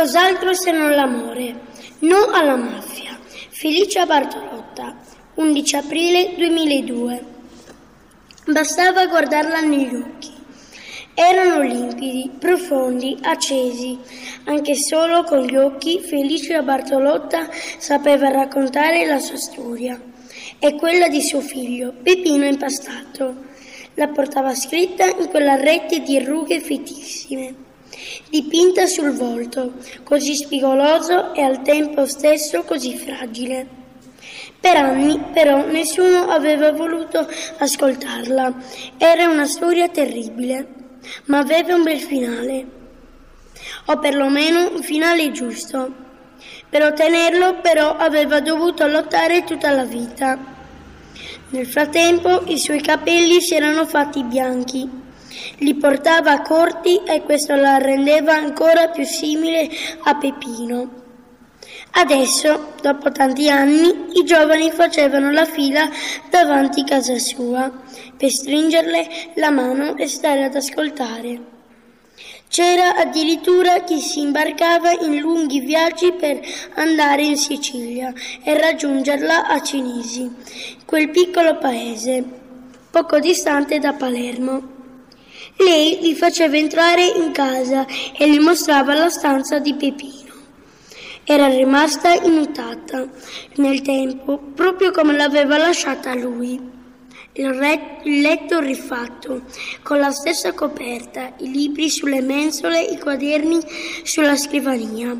cos'altro se non l'amore? No alla mafia. Felicia Bartolotta, 11 aprile 2002. Bastava guardarla negli occhi. Erano limpidi, profondi, accesi. Anche solo con gli occhi Felicia Bartolotta sapeva raccontare la sua storia e quella di suo figlio, Pepino Impastato. La portava scritta in quella rete di rughe fittissime, dipinta sul volto, così spigoloso e al tempo stesso così fragile. Per anni però nessuno aveva voluto ascoltarla. Era una storia terribile, ma aveva un bel finale. O perlomeno un finale giusto. Per ottenerlo però aveva dovuto lottare tutta la vita. Nel frattempo i suoi capelli si erano fatti bianchi. Li portava corti e questo la rendeva ancora più simile a Pepino. Adesso, dopo tanti anni, i giovani facevano la fila davanti a casa sua per stringerle la mano e stare ad ascoltare. C'era addirittura chi si imbarcava in lunghi viaggi per andare in Sicilia e raggiungerla a Cinisi, quel piccolo paese, poco distante da Palermo. Lei li faceva entrare in casa e gli mostrava la stanza di Pepino. Era rimasta immutata nel tempo, proprio come l'aveva lasciata lui. Il, re, il, letto rifatto, con la stessa coperta, i libri sulle mensole, i quaderni sulla scrivania,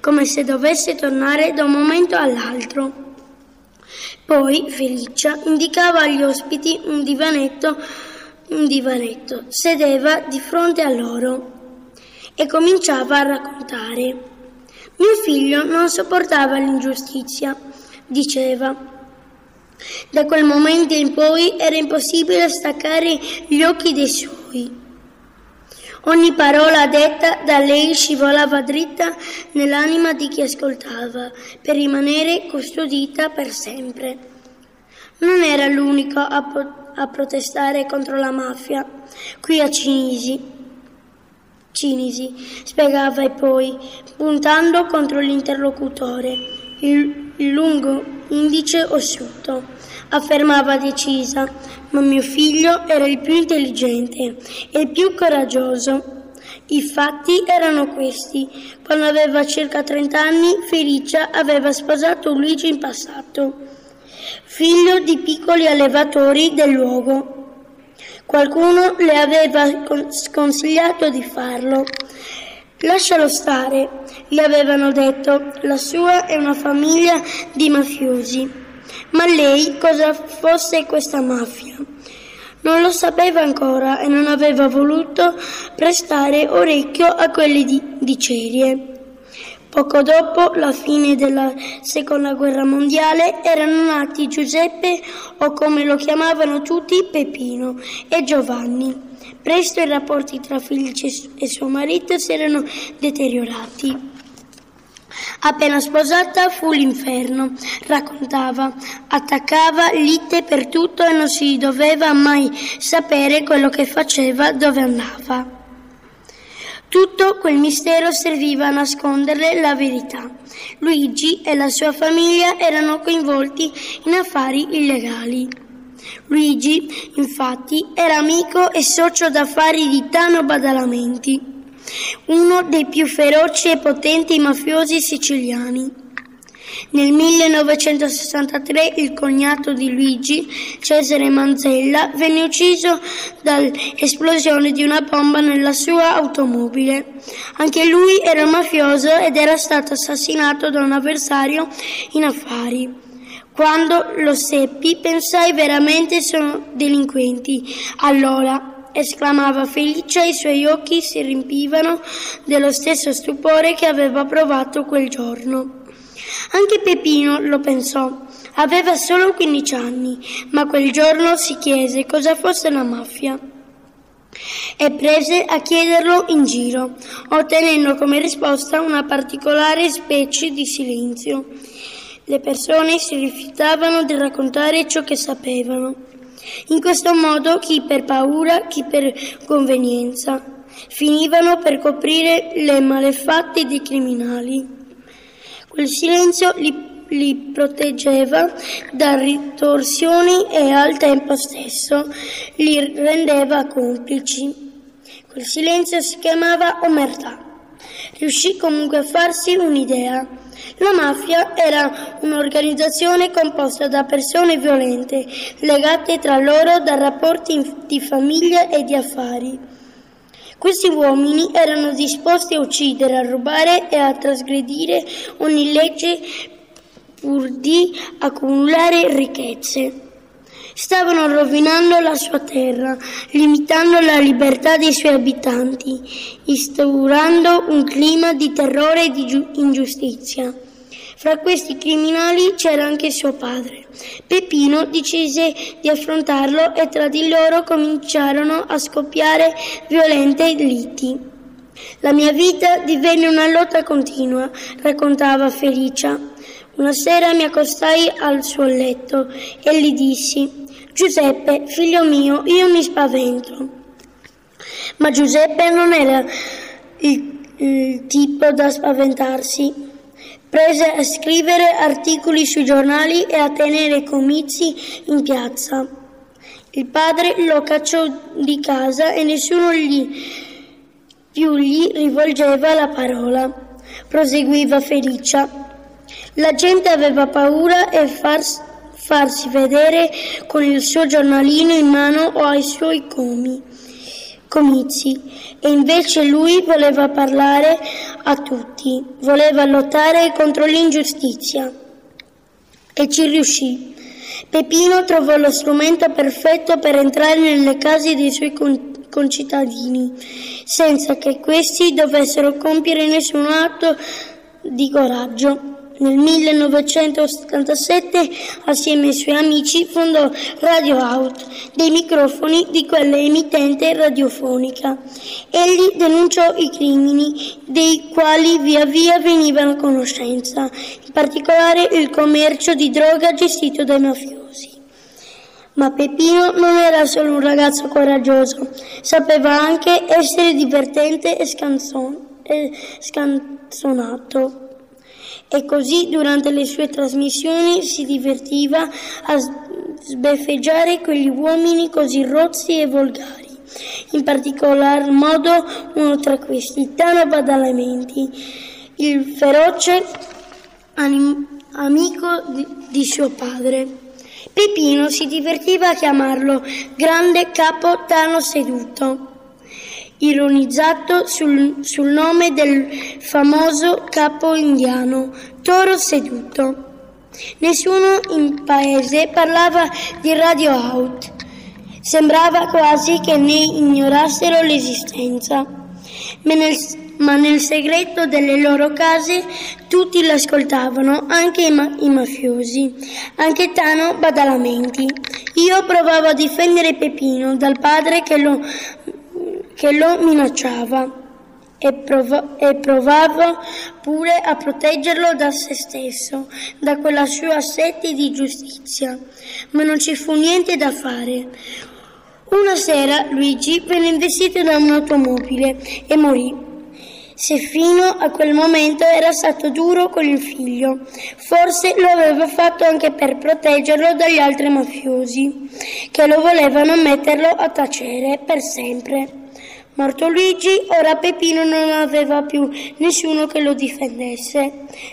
come se dovesse tornare da un momento all'altro. Poi Felicia indicava agli ospiti un divanetto, un divanetto, sedeva di fronte a loro e cominciava a raccontare. Mio figlio non sopportava l'ingiustizia, diceva. Da quel momento in poi era impossibile staccare gli occhi dei suoi. Ogni parola detta da lei scivolava dritta nell'anima di chi ascoltava, per rimanere custodita per sempre. Non era l'unico a, po- a protestare contro la mafia qui a Cinisi. Cinisi, spiegava e poi, puntando contro l'interlocutore, il, il lungo indice ossuto, affermava decisa, ma mio figlio era il più intelligente e il più coraggioso. I fatti erano questi. Quando aveva circa 30 anni, Felicia aveva sposato Luigi in passato, figlio di piccoli allevatori del luogo. Qualcuno le aveva sconsigliato di farlo. Lascialo stare, gli avevano detto, la sua è una famiglia di mafiosi. Ma lei cosa fosse questa mafia? Non lo sapeva ancora e non aveva voluto prestare orecchio a quelli di, di Cerie. Poco dopo la fine della seconda guerra mondiale erano nati Giuseppe o come lo chiamavano tutti Peppino e Giovanni. Presto i rapporti tra Felice e suo marito si erano deteriorati. Appena sposata fu l'inferno, raccontava, attaccava lite per tutto e non si doveva mai sapere quello che faceva, dove andava. Tutto quel mistero serviva a nasconderle la verità. Luigi e la sua famiglia erano coinvolti in affari illegali. Luigi, infatti, era amico e socio d'affari di Tano Badalamenti, uno dei più feroci e potenti mafiosi siciliani. Nel 1963 il cognato di Luigi, Cesare Manzella, venne ucciso dall'esplosione di una bomba nella sua automobile. Anche lui era mafioso ed era stato assassinato da un avversario in affari. Quando lo seppi pensai veramente sono delinquenti. Allora esclamava Felicia e i suoi occhi si riempivano dello stesso stupore che aveva provato quel giorno. Anche Peppino lo pensò. Aveva solo 15 anni, ma quel giorno si chiese cosa fosse la mafia e prese a chiederlo in giro, ottenendo come risposta una particolare specie di silenzio. Le persone si rifiutavano di raccontare ciò che sapevano. In questo modo chi per paura, chi per convenienza. finivano per coprire le malefatte dei criminali. Quel silenzio li li proteggeva da ritorsioni e al tempo stesso li rendeva complici. Quel silenzio si chiamava omertà. Riuscì comunque a farsi un'idea. La mafia era un'organizzazione composta da persone violente, legate tra loro da rapporti di famiglia e di affari. Questi uomini erano disposti a uccidere, a rubare e a trasgredire ogni legge pur di accumulare ricchezze. Stavano rovinando la sua terra, limitando la libertà dei suoi abitanti, instaurando un clima di terrore e di ingiustizia. Fra questi criminali c'era anche suo padre. Peppino decise di affrontarlo e tra di loro cominciarono a scoppiare violente liti. La mia vita divenne una lotta continua, raccontava Felicia. Una sera mi accostai al suo letto e gli dissi, Giuseppe, figlio mio, io mi spavento. Ma Giuseppe non era il, il tipo da spaventarsi. Prese a scrivere articoli sui giornali e a tenere comizi in piazza. Il padre lo cacciò di casa e nessuno gli, più gli rivolgeva la parola. Proseguiva Felicia. La gente aveva paura e fars, farsi vedere con il suo giornalino in mano o ai suoi comi, comizi e invece lui voleva parlare a tutti, voleva lottare contro l'ingiustizia e ci riuscì. Peppino trovò lo strumento perfetto per entrare nelle case dei suoi concittadini, senza che questi dovessero compiere nessun atto di coraggio. Nel 1977, assieme ai suoi amici, fondò Radio Out, dei microfoni di quella emittente radiofonica. Egli denunciò i crimini dei quali via via venivano a conoscenza, in particolare il commercio di droga gestito dai mafiosi. Ma Peppino non era solo un ragazzo coraggioso, sapeva anche essere divertente e, scanzon- e scanzonato e così durante le sue trasmissioni si divertiva a sbeffeggiare quegli uomini così rozzi e volgari. In particolar modo uno tra questi, Tano Badalamenti, il feroce anim- amico di, di suo padre. Pepino si divertiva a chiamarlo grande capo Tano seduto ironizzato sul, sul nome del famoso capo indiano, Toro Seduto. Nessuno in paese parlava di Radio Out. Sembrava quasi che ne ignorassero l'esistenza. Ma nel, ma nel segreto delle loro case tutti l'ascoltavano, anche i, ma- i mafiosi, anche Tano Badalamenti. Io provavo a difendere Pepino dal padre che lo che lo minacciava e, prov- e provava pure a proteggerlo da se stesso, da quella sua sete di giustizia, ma non ci fu niente da fare. Una sera Luigi venne investito da un'automobile e morì. Se fino a quel momento era stato duro con il figlio, forse lo aveva fatto anche per proteggerlo dagli altri mafiosi, che lo volevano metterlo a tacere per sempre. Morto Luigi, ora Peppino non aveva più nessuno che lo difendesse.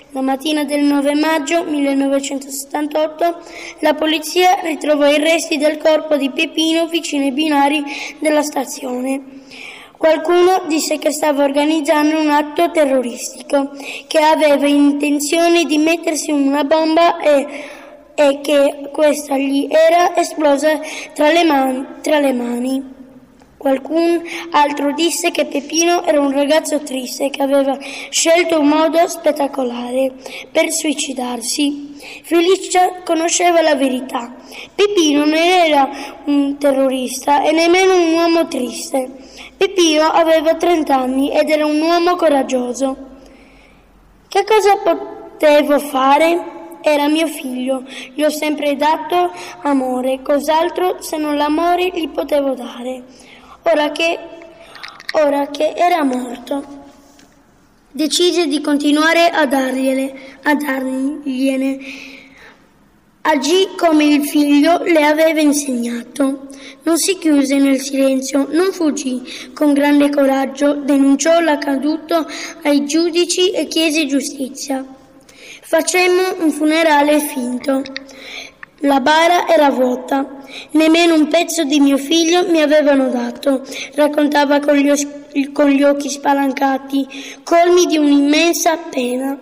La mattina del 9 maggio 1978 la polizia ritrovò i resti del corpo di Peppino vicino ai binari della stazione. Qualcuno disse che stava organizzando un atto terroristico, che aveva intenzione di mettersi una bomba e, e che questa gli era esplosa tra le, man- tra le mani. Qualcun altro disse che Peppino era un ragazzo triste che aveva scelto un modo spettacolare per suicidarsi. Felicia conosceva la verità. Peppino non era un terrorista e nemmeno un uomo triste. Peppino aveva 30 anni ed era un uomo coraggioso. Che cosa potevo fare? Era mio figlio, gli ho sempre dato amore, cos'altro se non l'amore gli potevo dare? Ora che ora che era morto. Decise di continuare a dargliele, a dargliene. Agì come il figlio le aveva insegnato. Non si chiuse nel silenzio, non fuggì. Con grande coraggio denunciò l'accaduto ai giudici e chiese giustizia. Facemmo un funerale finto. La bara era vuota, nemmeno un pezzo di mio figlio mi avevano dato, raccontava con gli, os- con gli occhi spalancati, colmi di un'immensa pena.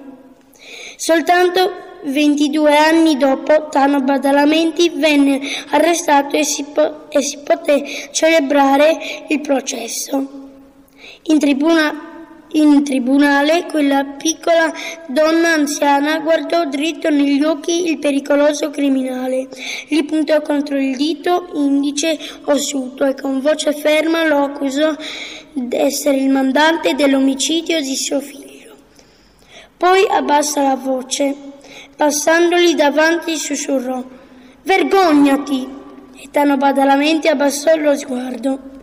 Soltanto 22 anni dopo Tano Badalamenti venne arrestato e si, po- e si poté celebrare il processo. In tribuna in tribunale quella piccola donna anziana guardò dritto negli occhi il pericoloso criminale, gli puntò contro il dito indice ossuto e con voce ferma lo accusò d'essere il mandante dell'omicidio di suo figlio. Poi abbassa la voce, passandogli davanti sussurrò Vergognati! E Tano Badalamenti abbassò lo sguardo.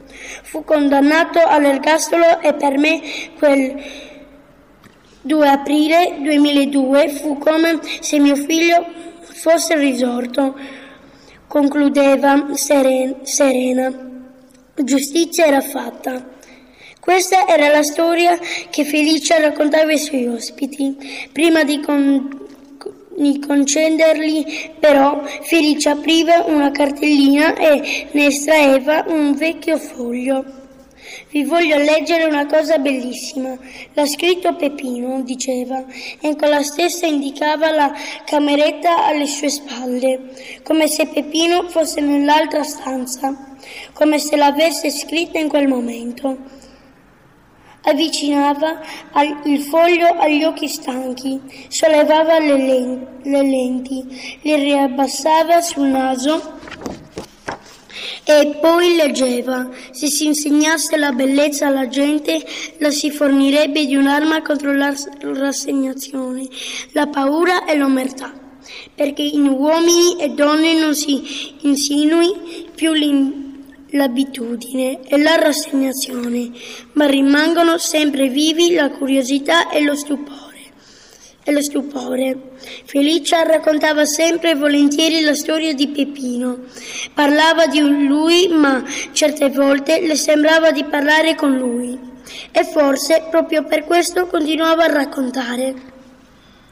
Fu condannato all'ergastolo e per me quel 2 aprile 2002 fu come se mio figlio fosse risorto. Concludeva serena. Giustizia era fatta. Questa era la storia che Felicia raccontava ai suoi ospiti. Prima di, con- di concederli, però, Felicia apriva una cartellina e ne estraeva un vecchio foglio. Vi voglio leggere una cosa bellissima. L'ha scritto Peppino, diceva, e con la stessa indicava la cameretta alle sue spalle, come se Peppino fosse nell'altra stanza, come se l'avesse scritta in quel momento. Avvicinava il foglio agli occhi stanchi, sollevava le, lenti, le riabbassava sul naso e poi leggeva. Se si insegnasse la bellezza alla gente, la si fornirebbe di un'arma contro la rassegnazione, la paura e l'omertà. Perché in uomini e donne non si insinui più l'imbarazzo l'abitudine e la rassegnazione, ma rimangono sempre vivi la curiosità e lo stupore. E lo stupore. Felicia raccontava sempre e volentieri la storia di Peppino. Parlava di lui, ma certe volte le sembrava di parlare con lui. E forse proprio per questo continuava a raccontare.